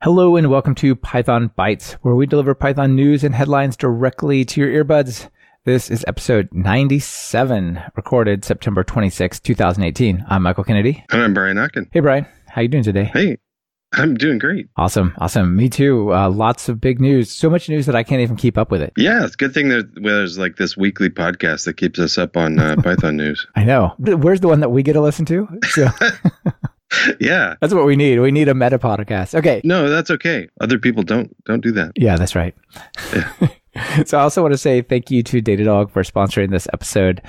Hello and welcome to Python Bytes, where we deliver Python news and headlines directly to your earbuds. This is episode 97, recorded September 26, 2018. I'm Michael Kennedy. And I'm Brian Ocken. Hey, Brian. How you doing today? Hey, I'm doing great. Awesome. Awesome. Me too. Uh, lots of big news. So much news that I can't even keep up with it. Yeah, it's a good thing that there's like this weekly podcast that keeps us up on uh, Python news. I know. Where's the one that we get to listen to? So yeah, that's what we need. We need a meta podcast. Okay. No, that's okay. Other people don't don't do that. Yeah, that's right. so I also want to say thank you to Datadog for sponsoring this episode.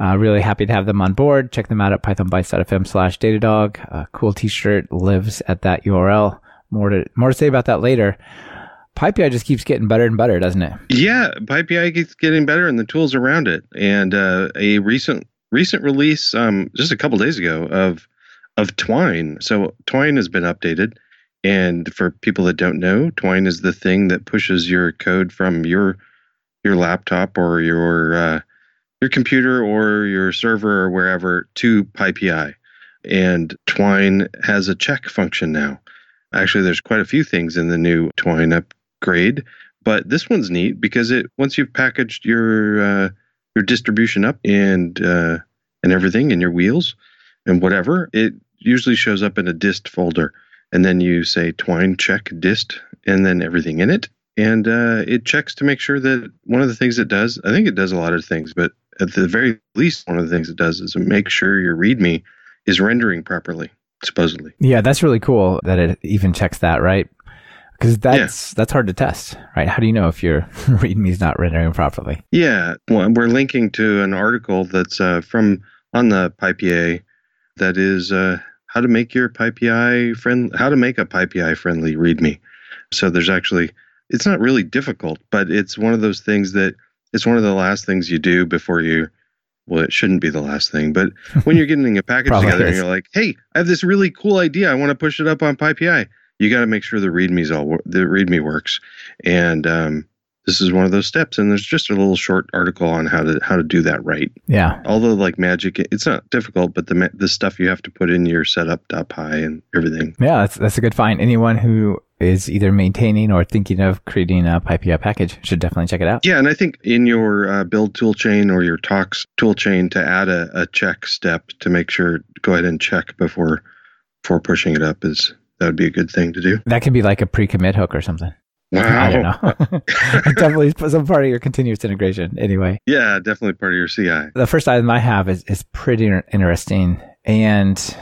Uh, really happy to have them on board. Check them out at pythonbytes.fm slash Datadog. A cool t-shirt lives at that URL. More to, more to say about that later. PyPI just keeps getting better and better, doesn't it? Yeah, PyPI keeps getting better and the tools around it. And uh, a recent recent release um, just a couple days ago of of Twine. So Twine has been updated. And for people that don't know, Twine is the thing that pushes your code from your your laptop or your uh, your computer or your server or wherever to PyPI. And Twine has a check function now. Actually, there's quite a few things in the new Twine upgrade, but this one's neat because it once you've packaged your uh, your distribution up and uh, and everything in your wheels and whatever, it usually shows up in a dist folder. And then you say twine check dist and then everything in it. And uh, it checks to make sure that one of the things it does, I think it does a lot of things, but at the very least, one of the things it does is make sure your README is rendering properly, supposedly. Yeah, that's really cool that it even checks that, right? Because that's yeah. that's hard to test, right? How do you know if your README is not rendering properly? Yeah, well, we're linking to an article that's uh, from on the PyPI that is uh, how to make your PyPI friend, how to make a PyPI friendly README. So there's actually, it's not really difficult, but it's one of those things that it's one of the last things you do before you. Well, it shouldn't be the last thing, but when you're getting a package together is. and you're like, "Hey, I have this really cool idea. I want to push it up on PyPI." You got to make sure the README's all the README works, and um, this is one of those steps and there's just a little short article on how to how to do that right yeah although like magic it's not difficult but the the stuff you have to put in your setup.py and everything yeah that's, that's a good find anyone who is either maintaining or thinking of creating a PyPI package should definitely check it out. Yeah, and I think in your uh, build toolchain or your tox toolchain to add a, a check step to make sure go ahead and check before before pushing it up is that would be a good thing to do. That could be like a pre-commit hook or something. Wow. I don't know. definitely some part of your continuous integration anyway. Yeah, definitely part of your CI. The first item I have is, is pretty interesting. And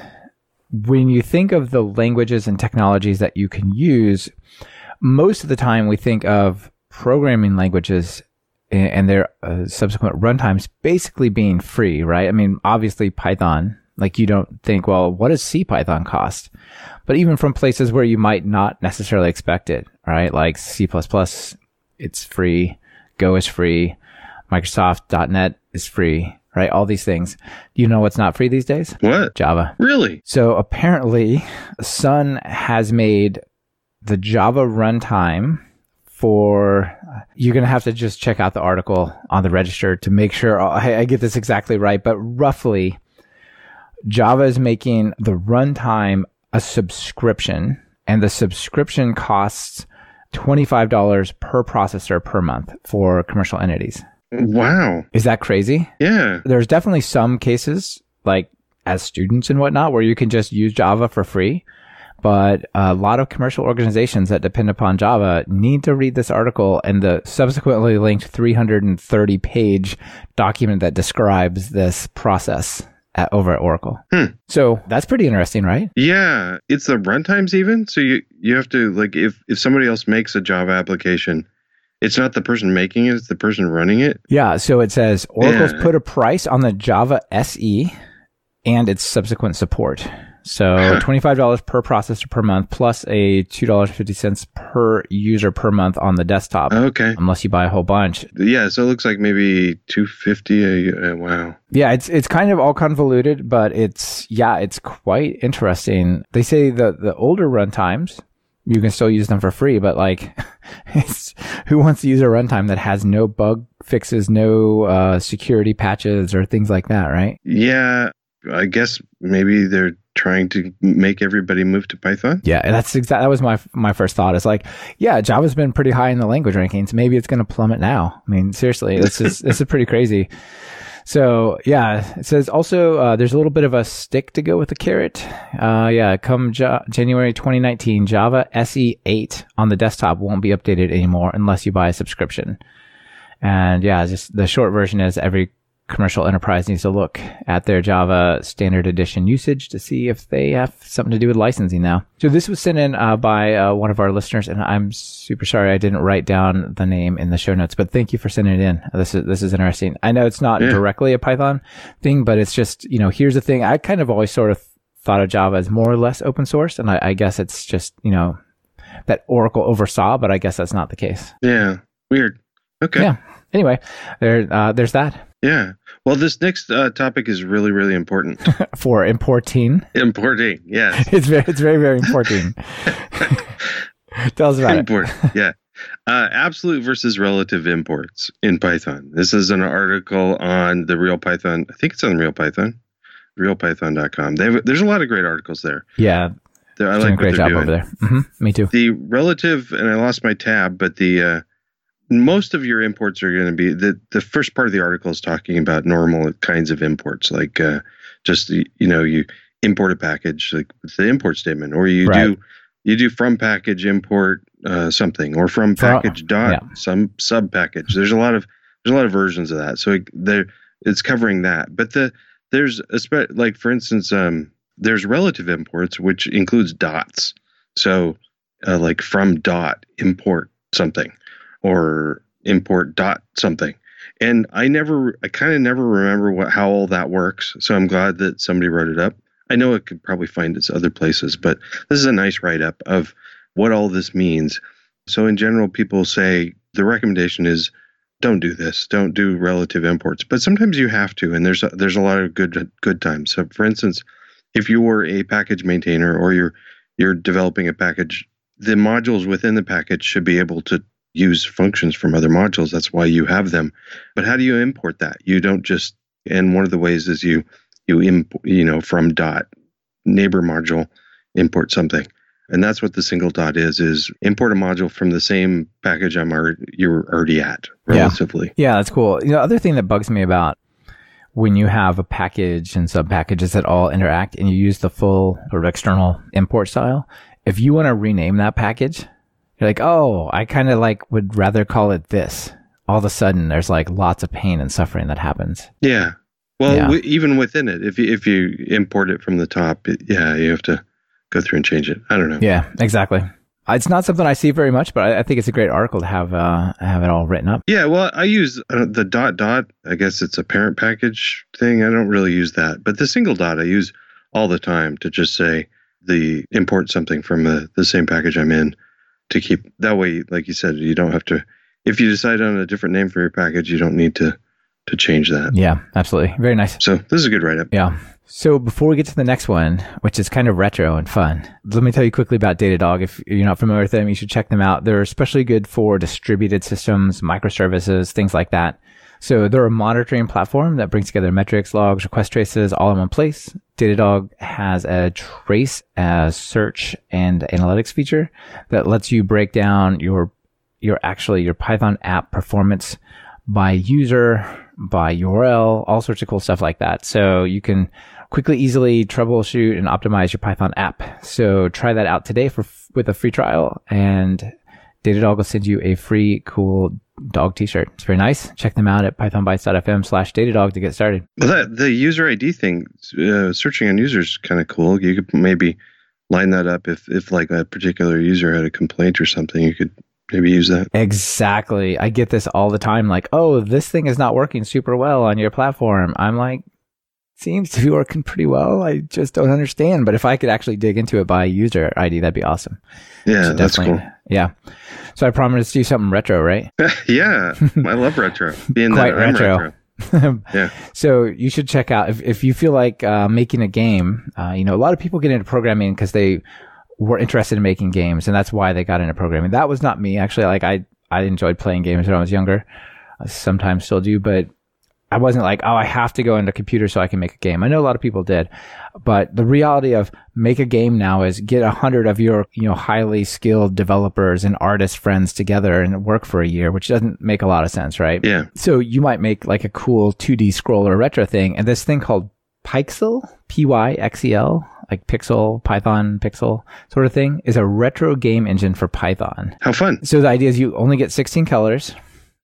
when you think of the languages and technologies that you can use, most of the time we think of programming languages and their uh, subsequent runtimes basically being free, right? I mean, obviously Python, like you don't think, well, what does CPython cost? But even from places where you might not necessarily expect it, right? Like C++, it's free. Go is free. Microsoft.NET is free, right? All these things. You know what's not free these days? What? Java. Really? So apparently Sun has made the Java runtime for you're going to have to just check out the article on the register to make sure I, I get this exactly right, but roughly Java is making the runtime a subscription and the subscription costs $25 per processor per month for commercial entities. Wow. Is that crazy? Yeah. There's definitely some cases, like as students and whatnot, where you can just use Java for free. But a lot of commercial organizations that depend upon Java need to read this article and the subsequently linked 330 page document that describes this process at, over at Oracle. Hmm. So that's pretty interesting, right? Yeah, it's the runtimes even. So you you have to like if if somebody else makes a Java application, it's not the person making it; it's the person running it. Yeah. So it says Oracle's yeah. put a price on the Java SE and its subsequent support. So $25 per processor per month plus a $2.50 per user per month on the desktop. Okay. Unless you buy a whole bunch. Yeah, so it looks like maybe 250 uh, wow. Yeah, it's it's kind of all convoluted, but it's yeah, it's quite interesting. They say the the older runtimes you can still use them for free, but like, who wants to use a runtime that has no bug fixes, no uh, security patches or things like that, right? Yeah, I guess maybe they're trying to make everybody move to Python. Yeah, and that's exactly that was my my first thought. It's like, yeah, Java's been pretty high in the language rankings. Maybe it's going to plummet now. I mean, seriously, this is this is pretty crazy. So yeah, it says also uh, there's a little bit of a stick to go with the carrot. Uh, yeah, come ja- January 2019, Java SE 8 on the desktop won't be updated anymore unless you buy a subscription. And yeah, just the short version is every commercial enterprise needs to look at their Java standard edition usage to see if they have something to do with licensing now. So this was sent in uh, by uh, one of our listeners, and I'm super sorry I didn't write down the name in the show notes, but thank you for sending it in. This is this is interesting. I know it's not yeah. directly a Python thing, but it's just you know here's the thing. I kind of always sort of thought of Java as more or less open source, and I, I guess it's just you know that Oracle oversaw, but I guess that's not the case. Yeah, weird. Okay. Yeah. Anyway, there uh, there's that. Yeah. Well, this next uh, topic is really, really important for importing. Importing, yes. it's very, it's very, very important. Tell us about Import, it. yeah. Uh, absolute versus relative imports in Python. This is an article on the Real Python. I think it's on Real Python, realpython.com. They have, there's a lot of great articles there. Yeah. They're, I like great job doing. over there. Mm-hmm. Me too. The relative, and I lost my tab, but the uh, most of your imports are going to be the the first part of the article is talking about normal kinds of imports, like uh, just you know you import a package like the import statement, or you right. do you do from package import uh, something, or from package dot yeah. some sub package. There's a lot of there's a lot of versions of that, so it, there it's covering that. But the there's a spe- like for instance, um, there's relative imports, which includes dots. So uh, like from dot import something or import dot something. And I never, I kind of never remember what how all that works. So I'm glad that somebody wrote it up. I know it could probably find its other places, but this is a nice write up of what all this means. So in general, people say the recommendation is don't do this, don't do relative imports. But sometimes you have to, and there's a, there's a lot of good good times. So for instance, if you were a package maintainer or you're you're developing a package, the modules within the package should be able to use functions from other modules. That's why you have them. But how do you import that? You don't just and one of the ways is you you import you know from dot neighbor module import something. And that's what the single dot is is import a module from the same package I'm already you're already at relatively. Yeah. yeah, that's cool. You know, other thing that bugs me about when you have a package and sub packages that all interact and you use the full sort of external import style, if you want to rename that package, you're like, oh, I kind of like would rather call it this. All of a sudden, there's like lots of pain and suffering that happens. Yeah. Well, yeah. W- even within it, if you, if you import it from the top, it, yeah, you have to go through and change it. I don't know. Yeah, exactly. It's not something I see very much, but I, I think it's a great article to have uh, have it all written up. Yeah, well, I use uh, the dot dot. I guess it's a parent package thing. I don't really use that, but the single dot I use all the time to just say the import something from the, the same package I'm in to keep that way like you said you don't have to if you decide on a different name for your package you don't need to to change that. Yeah absolutely. Very nice. So this is a good write-up. Yeah. So before we get to the next one which is kind of retro and fun let me tell you quickly about datadog. If you're not familiar with them you should check them out. They're especially good for distributed systems microservices things like that so they're a monitoring platform that brings together metrics, logs, request traces all in one place. Datadog has a trace as search and analytics feature that lets you break down your your actually your Python app performance by user, by URL, all sorts of cool stuff like that. So you can quickly, easily troubleshoot and optimize your Python app. So try that out today for with a free trial, and Datadog will send you a free, cool dog t-shirt. It's very nice. Check them out at pythonbytes.fm slash datadog to get started. Well, that, the user ID thing, uh, searching on users is kind of cool. You could maybe line that up if, if like a particular user had a complaint or something, you could maybe use that. Exactly. I get this all the time. Like, oh, this thing is not working super well on your platform. I'm like, seems to be working pretty well. I just don't understand. But if I could actually dig into it by user ID, that'd be awesome. Yeah, so that's cool. Yeah. So I promised to do something retro, right? yeah, I love retro. Being Quite retro. retro. yeah. So you should check out if if you feel like uh, making a game. Uh, you know, a lot of people get into programming because they were interested in making games, and that's why they got into programming. That was not me actually. Like I I enjoyed playing games when I was younger. I sometimes still do, but I wasn't like, oh, I have to go into computer so I can make a game. I know a lot of people did, but the reality of make a game now is get a hundred of your, you know, highly skilled developers and artist friends together and work for a year, which doesn't make a lot of sense, right? Yeah. So you might make like a cool 2D scroller retro thing and this thing called Pyxel, P-Y-X-E-L, like Pixel, Python, Pixel sort of thing is a retro game engine for Python. How fun. So the idea is you only get 16 colors.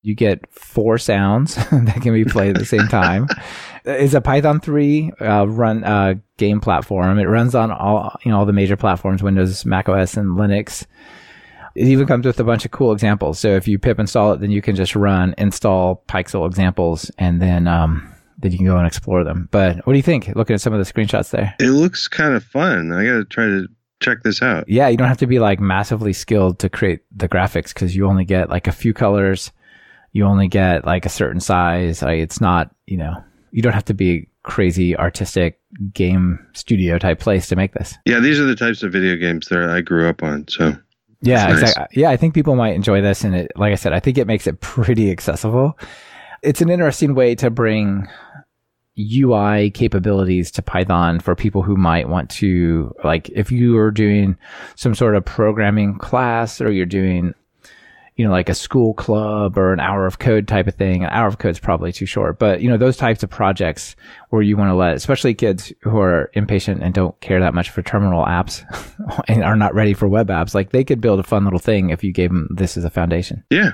You get four sounds that can be played at the same time. It's a Python 3 uh, run uh, game platform. It runs on all you know all the major platforms: Windows, Mac OS, and Linux. It even comes with a bunch of cool examples. So if you pip install it, then you can just run install Pyxel examples, and then um, then you can go and explore them. But what do you think? Looking at some of the screenshots there. It looks kind of fun. I got to try to check this out. Yeah, you don't have to be like massively skilled to create the graphics because you only get like a few colors. You only get like a certain size. Like, it's not, you know, you don't have to be crazy artistic game studio type place to make this. Yeah, these are the types of video games that I grew up on. So Yeah, nice. exactly. Yeah, I think people might enjoy this, and it, like I said, I think it makes it pretty accessible. It's an interesting way to bring UI capabilities to Python for people who might want to, like, if you are doing some sort of programming class or you're doing, you know, like a school club or an hour of code type of thing. An hour of code is probably too short, but you know, those types of projects where you want to let, especially kids who are impatient and don't care that much for terminal apps and are not ready for web apps, like they could build a fun little thing if you gave them this as a foundation. yeah,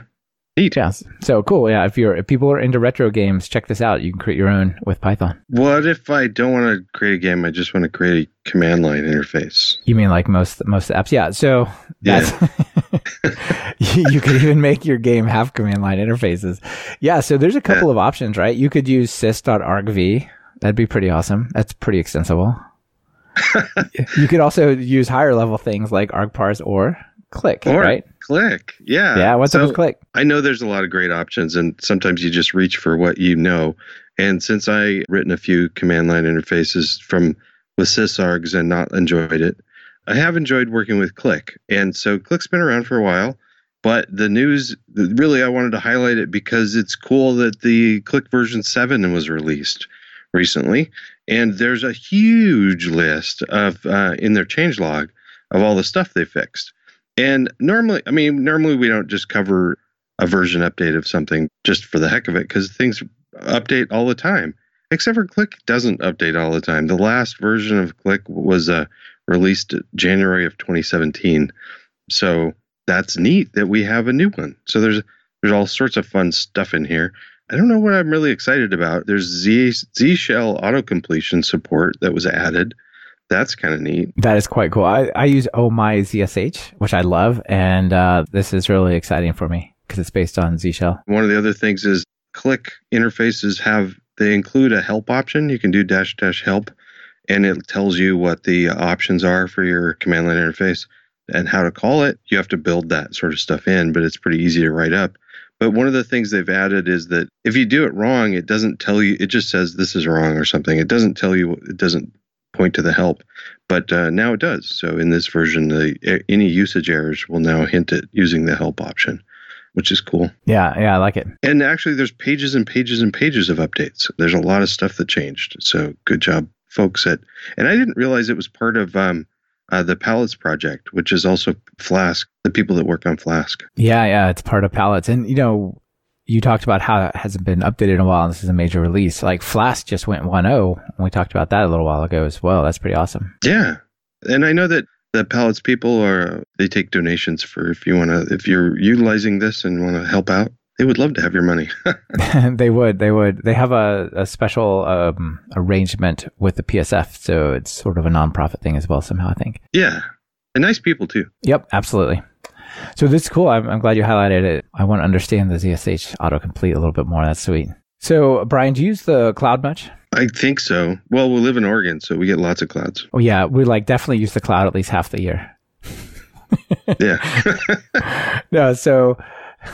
neat. Yeah. So cool. Yeah. If you're, if people are into retro games, check this out. You can create your own with Python. What if I don't want to create a game? I just want to create a command line interface. You mean like most, most apps? Yeah. So that's, you you could even make your game have command line interfaces. Yeah. So there's a couple of options, right? You could use sys.argv. That'd be pretty awesome. That's pretty extensible. you could also use higher level things like argparse or click, Or right? click. Yeah. Yeah. What's So up with click? I know there's a lot of great options, and sometimes you just reach for what you know. And since I written a few command line interfaces from with sysargs and not enjoyed it, I have enjoyed working with Click. And so Click's been around for a while, but the news really I wanted to highlight it because it's cool that the Click version seven was released recently, and there's a huge list of uh, in their changelog of all the stuff they fixed. And normally, I mean, normally we don't just cover a version update of something just for the heck of it because things update all the time. Except for Click doesn't update all the time. The last version of Click was uh, released January of 2017. So that's neat that we have a new one. So there's there's all sorts of fun stuff in here. I don't know what I'm really excited about. There's Z Z Shell auto completion support that was added. That's kind of neat. That is quite cool. I, I use Oh My ZSH, which I love. And uh, this is really exciting for me because it's based on Z Shell. One of the other things is click interfaces have they include a help option. You can do dash dash help and it tells you what the options are for your command line interface and how to call it. You have to build that sort of stuff in, but it's pretty easy to write up. But one of the things they've added is that if you do it wrong, it doesn't tell you, it just says this is wrong or something. It doesn't tell you, it doesn't point to the help. But uh, now it does. So in this version, the, any usage errors will now hint at using the help option, which is cool. Yeah, yeah, I like it. And actually, there's pages and pages and pages of updates. There's a lot of stuff that changed. So good job, folks. At and I didn't realize it was part of um, uh, the Pallets project, which is also Flask. The people that work on Flask. Yeah, yeah, it's part of Pallets. And, you know, you talked about how it hasn't been updated in a while. And this is a major release. Like Flask just went 1.0. And we talked about that a little while ago as well. That's pretty awesome. Yeah, and I know that the Pallets people are they take donations for if you want to if you're utilizing this and want to help out. They would love to have your money. they would, they would. They have a, a special um, arrangement with the PSF. So it's sort of a nonprofit thing as well, somehow, I think. yeah, and nice people too. Yep, absolutely. So this is cool. I'm, I'm glad you highlighted it. I want to understand the ZSH autocomplete a little bit more. That's sweet. So, Brian, do you use the cloud much? I think so. Well, we live in Oregon, so we get lots of clouds. Oh, yeah. We like definitely use the cloud at least half the year. Yeah. No, so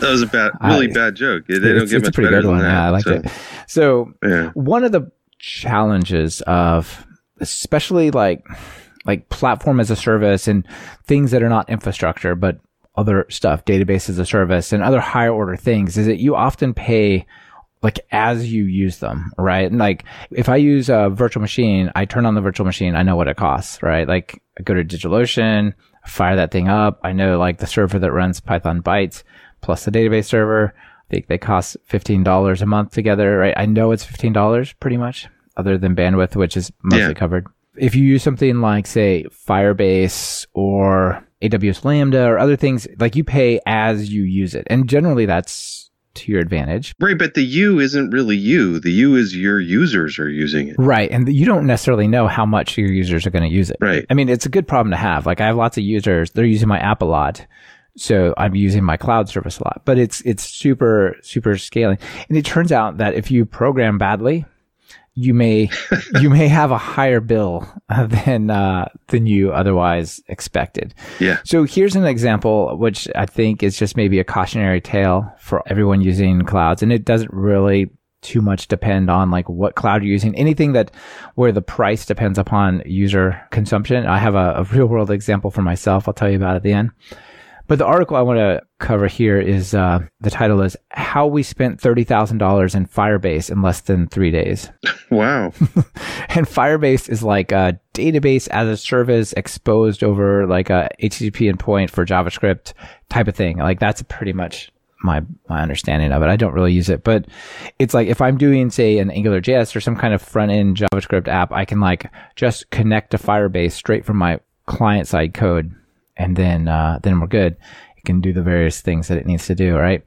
That was a bad, really I- bad joke. They don't get much pretty better than one. that. Yeah, I liked so, it. So, Yeah, one of the challenges of especially like like platform as a service and things that are not infrastructure but other stuff database as a service and other higher order things is that you often pay like as you use them, right? And like if I use a virtual machine, I turn on the virtual machine, I know what it costs, right? Like I go to DigitalOcean, fire that thing up. I know like the server that runs Python bytes plus the database server. I think they cost $15 a month together, right? I know it's $15 pretty much other than bandwidth, which is mostly yeah. covered. If you use something like say Firebase or AWS Lambda or other things, like you pay as you use it. And generally that's to your advantage. Right, but the you isn't really you. The you is your users are using it. Right, and you don't necessarily know how much your users are going to use it. Right. I mean, it's a good problem to have. Like I have lots of users, they're using my app a lot. So I'm using my cloud service a lot, but it's it's super super scaling. And it turns out that if you program badly, you may you may have a higher bill than uh, than you otherwise expected. Yeah. So here's an example, which I think is just maybe a cautionary tale for everyone using clouds, and it doesn't really too much depend on like what cloud you're using. Anything that where the price depends upon user consumption. I have a, a real world example for myself. I'll tell you about at the end. But the article I want to cover here is uh, the title is How We Spent $30,000 in Firebase in Less Than Three Days. Wow. and Firebase is like a database as a service exposed over like a HTTP endpoint for JavaScript type of thing. Like that's pretty much my my understanding of it. I don't really use it, but it's like if I'm doing say an Angular JS or some kind of front end JavaScript app, I can like just connect to Firebase straight from my client side code and then uh, then we're good. It can do the various things that it needs to do, right?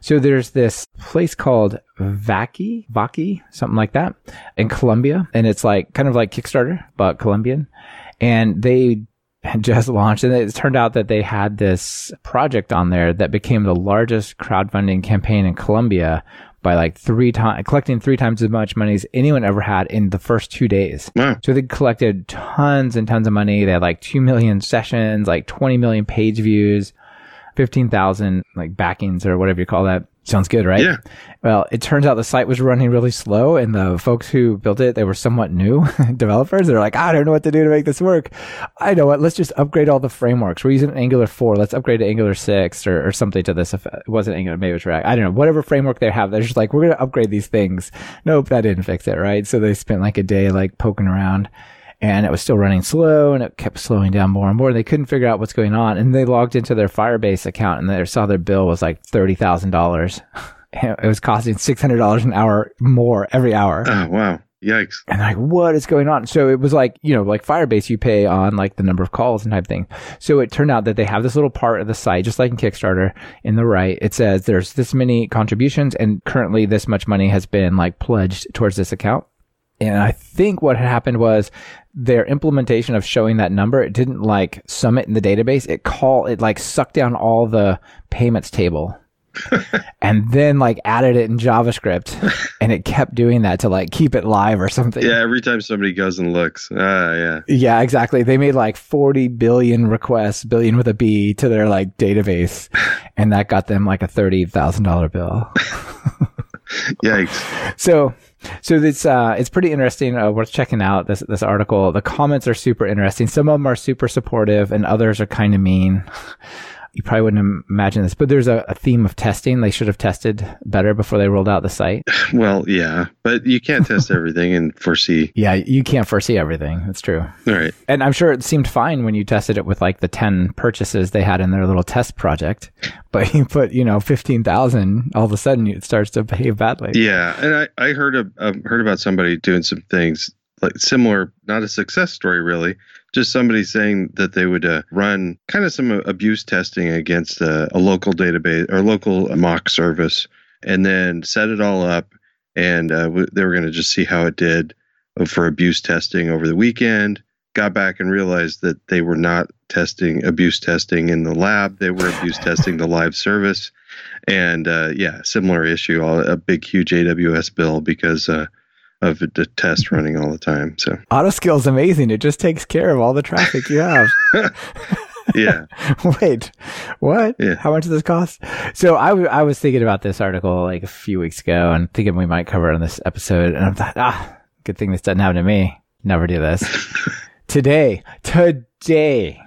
So there's this place called Vaki, Vaki, something like that, in Colombia, and it's like kind of like Kickstarter but Colombian, and they just launched and it turned out that they had this project on there that became the largest crowdfunding campaign in Colombia by like three times, collecting three times as much money as anyone ever had in the first two days. Wow. So they collected tons and tons of money. They had like 2 million sessions, like 20 million page views, 15,000 like backings or whatever you call that. Sounds good, right? Yeah. Well, it turns out the site was running really slow and the folks who built it, they were somewhat new developers. They're like, ah, I don't know what to do to make this work. I know what, let's just upgrade all the frameworks. We're using Angular 4. Let's upgrade to Angular 6 or, or something to this effect. It wasn't Angular, maybe it was React. I don't know. Whatever framework they have, they're just like, we're going to upgrade these things. Nope, that didn't fix it, right? So they spent like a day like poking around and it was still running slow and it kept slowing down more and more. They couldn't figure out what's going on. And they logged into their Firebase account and they saw their bill was like $30,000. it was costing $600 an hour more every hour. Oh, wow. Yikes. And like, what is going on? So it was like, you know, like Firebase, you pay on like the number of calls and type thing. So it turned out that they have this little part of the site, just like in Kickstarter in the right. It says there's this many contributions and currently this much money has been like pledged towards this account. And I think what had happened was their implementation of showing that number, it didn't like sum it in the database. It call it like sucked down all the payments table and then like added it in JavaScript and it kept doing that to like keep it live or something. Yeah, every time somebody goes and looks. Ah, yeah. Yeah, exactly. They made like 40 billion requests, billion with a B to their like database and that got them like a $30,000 bill. Yikes. So so it's uh, it's pretty interesting. Uh, worth checking out this this article. The comments are super interesting. Some of them are super supportive, and others are kind of mean. you probably wouldn't imagine this, but there's a, a, theme of testing. They should have tested better before they rolled out the site. Well, yeah, but you can't test everything and foresee. Yeah, you can't foresee everything. That's true. All right. And I'm sure it seemed fine when you tested it with like the 10 purchases they had in their little test project, but you put, you know, 15,000, all of a sudden it starts to behave badly. Yeah. And I, I heard, of, um, heard about somebody doing some things like similar, not a success story really, just somebody saying that they would uh, run kind of some abuse testing against a, a local database or local mock service and then set it all up and uh, they were going to just see how it did for abuse testing over the weekend. Got back and realized that they were not testing abuse testing in the lab they were abuse testing the live service and uh, yeah similar issue a big huge aws bill because of the test running all the time. So AutoScale is amazing. It just takes care of all the traffic you have. yeah. Wait, what? Yeah. How much does this cost? So I, w- I was thinking about this article like a few weeks ago and thinking we might cover it on this episode. And I thought, ah, good thing this doesn't happen to me. Never do this. today, today,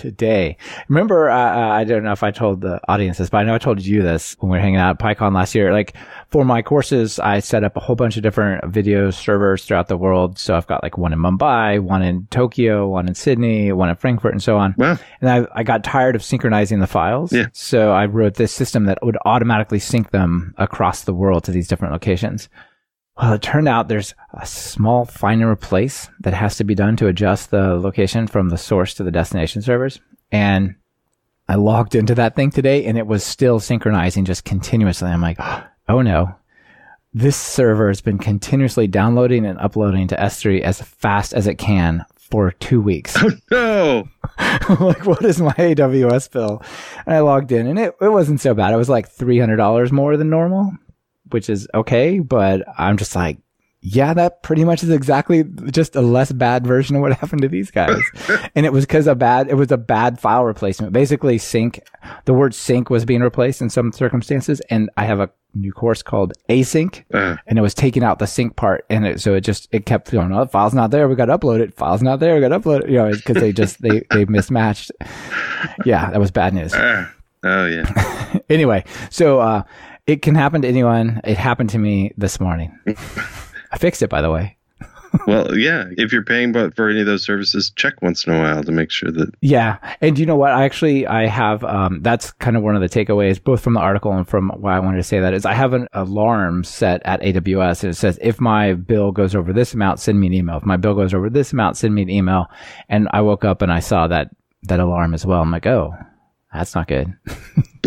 today. Remember, uh, uh, I don't know if I told the audience this, but I know I told you this when we were hanging out at PyCon last year. Like for my courses, I set up a whole bunch of different video servers throughout the world. So I've got like one in Mumbai, one in Tokyo, one in Sydney, one in Frankfurt, and so on. Wow. And I, I got tired of synchronizing the files. Yeah. So I wrote this system that would automatically sync them across the world to these different locations. Well, it turned out there's a small find and replace that has to be done to adjust the location from the source to the destination servers. And I logged into that thing today and it was still synchronizing just continuously. I'm like, oh no, this server has been continuously downloading and uploading to S3 as fast as it can for two weeks. Oh no. like, what is my AWS bill? And I logged in and it, it wasn't so bad. It was like $300 more than normal, which is okay. But I'm just like, yeah, that pretty much is exactly just a less bad version of what happened to these guys. and it was because a bad, it was a bad file replacement. Basically, sync, the word sync was being replaced in some circumstances. And I have a new course called async Uh, and it was taking out the sync part. And it, so it just, it kept going, oh, file's not there. We got to upload it. File's not there. We got to upload it. You know, because they just, they, they mismatched. Yeah, that was bad news. ah. oh yeah. Anyway, so, uh, it can happen to anyone. It happened to me this morning. I fixed it, by the way. Well, yeah. If you're paying for any of those services, check once in a while to make sure that. Yeah, and you know what? I actually I have um, that's kind of one of the takeaways, both from the article and from why I wanted to say that is I have an alarm set at AWS, and it says if my bill goes over this amount, send me an email. If my bill goes over this amount, send me an email. And I woke up and I saw that that alarm as well. I'm like, oh, that's not good.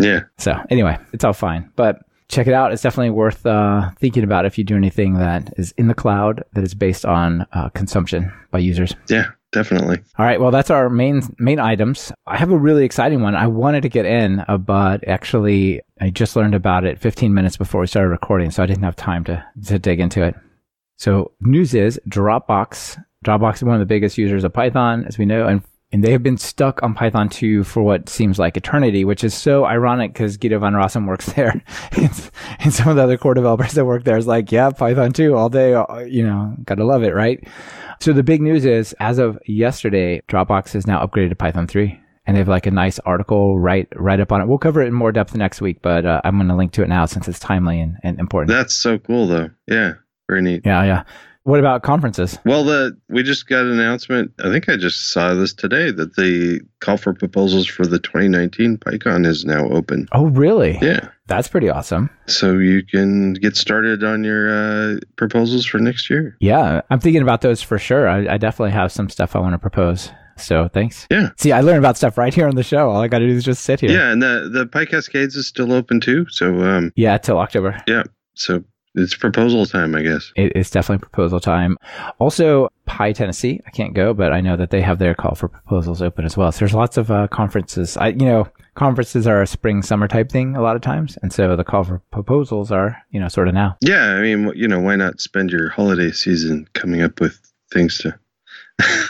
Yeah. So anyway, it's all fine, but. Check it out. It's definitely worth uh, thinking about if you do anything that is in the cloud that is based on uh, consumption by users. Yeah. Definitely. All right. Well, that's our main main items. I have a really exciting one. I wanted to get in, uh, but actually, I just learned about it 15 minutes before we started recording, so I didn't have time to to dig into it. So, news is Dropbox. Dropbox is one of the biggest users of Python, as we know, and and they have been stuck on Python 2 for what seems like eternity, which is so ironic because Guido van Rossum works there. and, some of the other core developers that work there is like, yeah, Python 2 all day, uh, you know, gotta love it, right? So the big news is, as of yesterday, Dropbox is now upgraded to Python 3. And they have like a nice article right right up on it. We'll cover it in more depth next week, but uh, I'm going to link to it now since it's timely and, and important. That's so cool, though. Yeah. Very neat. yeah, yeah. What about conferences? Well, the we just got an announcement. I think I just saw this today that the call for proposals for the 2019 PyCon is now open. Oh, really? Yeah. That's pretty awesome. So you can get started on your uh, proposals for next year. Yeah, I'm thinking about those for sure. I, I definitely have some stuff I want to propose. So thanks. Yeah. See, I learn about stuff right here on the show. All I got to do is just sit here. Yeah, and the the PyCascades is still open too. So um, Yeah, till October. Yeah. So it's proposal time, I guess. It, it's definitely proposal time. Also, PyTennessee. I can't go, but I know that they have their call for proposals open as well. So there's lots of uh, conferences. I, you know, conferences are a spring summer type thing a lot of times, and so the call for proposals are, you know, sort of now. Yeah, I mean, you know, why not spend your holiday season coming up with things to?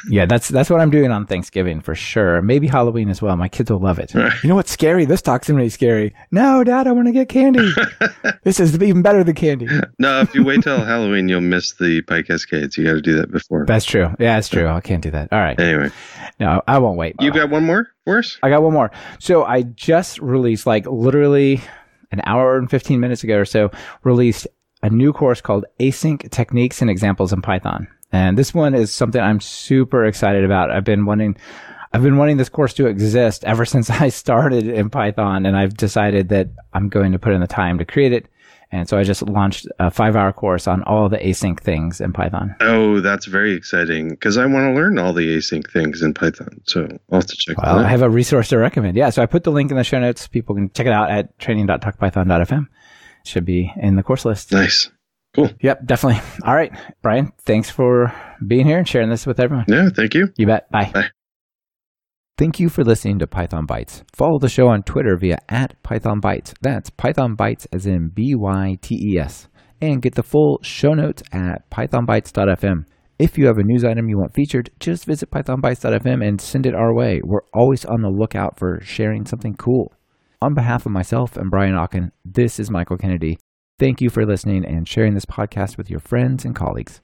Yeah, that's that's what I'm doing on Thanksgiving for sure. Maybe Halloween as well. My kids will love it. You know what's scary? This talk's to really scary. No, Dad, I want to get candy. this is even better than candy. no, if you wait till Halloween, you'll miss the PyCascades. You got to do that before. That's true. Yeah, that's true. I can't do that. All right. Anyway, No, I won't wait. you got one more for us? I got one more. So I just released, like literally an hour and 15 minutes ago or so, released a new course called Async Techniques and Examples in Python. And this one is something I'm super excited about. I've been wanting, I've been wanting this course to exist ever since I started in Python. And I've decided that I'm going to put in the time to create it. And so I just launched a five hour course on all the async things in Python. Oh, that's very exciting because I want to learn all the async things in Python. So I'll have to check Well, that I have a resource to recommend. Yeah. So I put the link in the show notes. People can check it out at training.talkpython.fm. Should be in the course list. Nice. Yep, definitely. All right, Brian, thanks for being here and sharing this with everyone. Yeah, thank you. You bet. Bye. Bye. Thank you for listening to Python Bytes. Follow the show on Twitter via at Python Bytes. That's Python Bytes as in B Y T E S. And get the full show notes at pythonbytes.fm. If you have a news item you want featured, just visit pythonbytes.fm and send it our way. We're always on the lookout for sharing something cool. On behalf of myself and Brian Ocken, this is Michael Kennedy. Thank you for listening and sharing this podcast with your friends and colleagues.